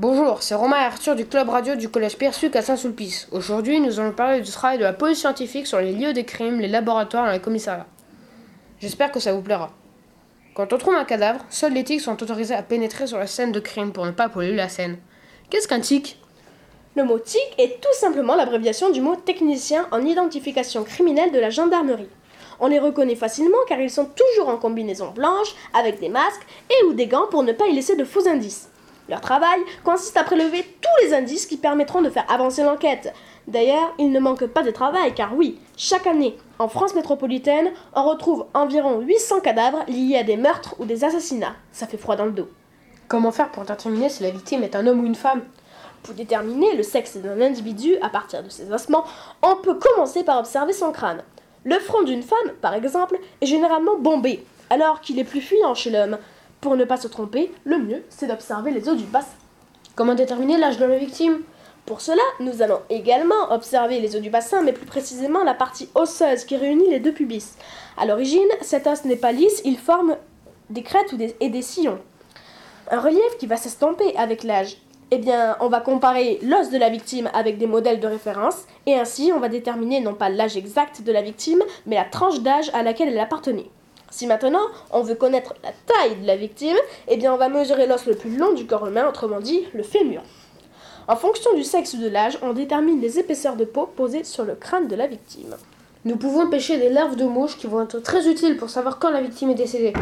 Bonjour, c'est Romain et Arthur du club radio du collège Persuc à Saint-Sulpice. Aujourd'hui, nous allons parler du travail de la police scientifique sur les lieux des crimes, les laboratoires et les commissariats. J'espère que ça vous plaira. Quand on trouve un cadavre, seuls les tics sont autorisés à pénétrer sur la scène de crime pour ne pas polluer la scène. Qu'est-ce qu'un tic? Le mot TIC est tout simplement l'abréviation du mot technicien en identification criminelle de la gendarmerie. On les reconnaît facilement car ils sont toujours en combinaison blanche, avec des masques et ou des gants pour ne pas y laisser de faux indices. Leur travail consiste à prélever tous les indices qui permettront de faire avancer l'enquête. D'ailleurs, il ne manque pas de travail car oui, chaque année, en France métropolitaine, on retrouve environ 800 cadavres liés à des meurtres ou des assassinats. Ça fait froid dans le dos. Comment faire pour déterminer si la victime est un homme ou une femme? Pour déterminer le sexe d'un individu à partir de ses ossements, on peut commencer par observer son crâne. Le front d'une femme, par exemple, est généralement bombé, alors qu'il est plus fuyant chez l'homme. Pour ne pas se tromper, le mieux, c'est d'observer les os du bassin. Comment déterminer l'âge de la victime Pour cela, nous allons également observer les os du bassin, mais plus précisément la partie osseuse qui réunit les deux pubis. À l'origine, cet os n'est pas lisse, il forme des crêtes et des sillons. Un relief qui va s'estomper avec l'âge. Eh bien, on va comparer l'os de la victime avec des modèles de référence, et ainsi on va déterminer non pas l'âge exact de la victime, mais la tranche d'âge à laquelle elle appartenait. Si maintenant on veut connaître la taille de la victime, eh bien on va mesurer l'os le plus long du corps humain, autrement dit le fémur. En fonction du sexe ou de l'âge, on détermine les épaisseurs de peau posées sur le crâne de la victime. Nous pouvons pêcher des larves de mouches qui vont être très utiles pour savoir quand la victime est décédée.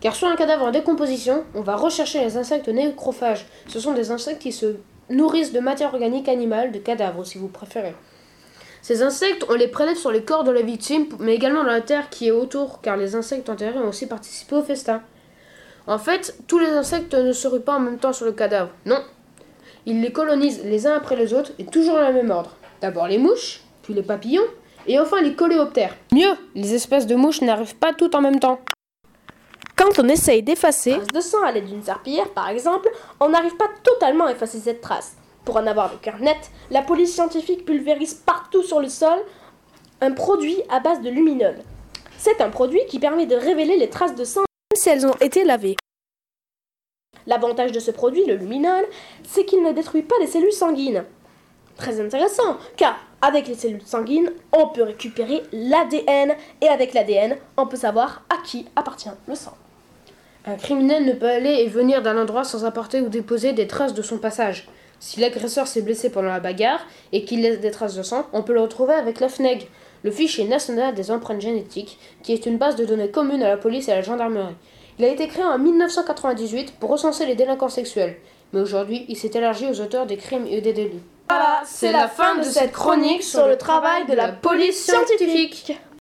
Car sur un cadavre en décomposition, on va rechercher les insectes nécrophages. Ce sont des insectes qui se nourrissent de matière organique animale, de cadavres si vous préférez. Ces insectes, on les prélève sur les corps de la victime, mais également dans la terre qui est autour, car les insectes enterrés ont aussi participé au festin. En fait, tous les insectes ne se ruent pas en même temps sur le cadavre. Non. Ils les colonisent les uns après les autres et toujours dans le même ordre. D'abord les mouches, puis les papillons, et enfin les coléoptères. Mieux, les espèces de mouches n'arrivent pas toutes en même temps. Quand on essaye d'effacer de sang à l'aide d'une serpillière, par exemple, on n'arrive pas totalement à effacer cette trace. Pour en avoir le cœur net, la police scientifique pulvérise partout sur le sol un produit à base de luminol. C'est un produit qui permet de révéler les traces de sang même si elles ont été lavées. L'avantage de ce produit, le luminol, c'est qu'il ne détruit pas les cellules sanguines. Très intéressant, car avec les cellules sanguines, on peut récupérer l'ADN, et avec l'ADN, on peut savoir à qui appartient le sang. Un criminel ne peut aller et venir d'un endroit sans apporter ou déposer des traces de son passage. Si l'agresseur s'est blessé pendant la bagarre et qu'il laisse des traces de sang, on peut le retrouver avec la FNEG, le fichier national des empreintes génétiques, qui est une base de données commune à la police et à la gendarmerie. Il a été créé en 1998 pour recenser les délinquants sexuels, mais aujourd'hui il s'est élargi aux auteurs des crimes et des délits. Voilà, c'est la fin de cette chronique sur le travail de la police scientifique.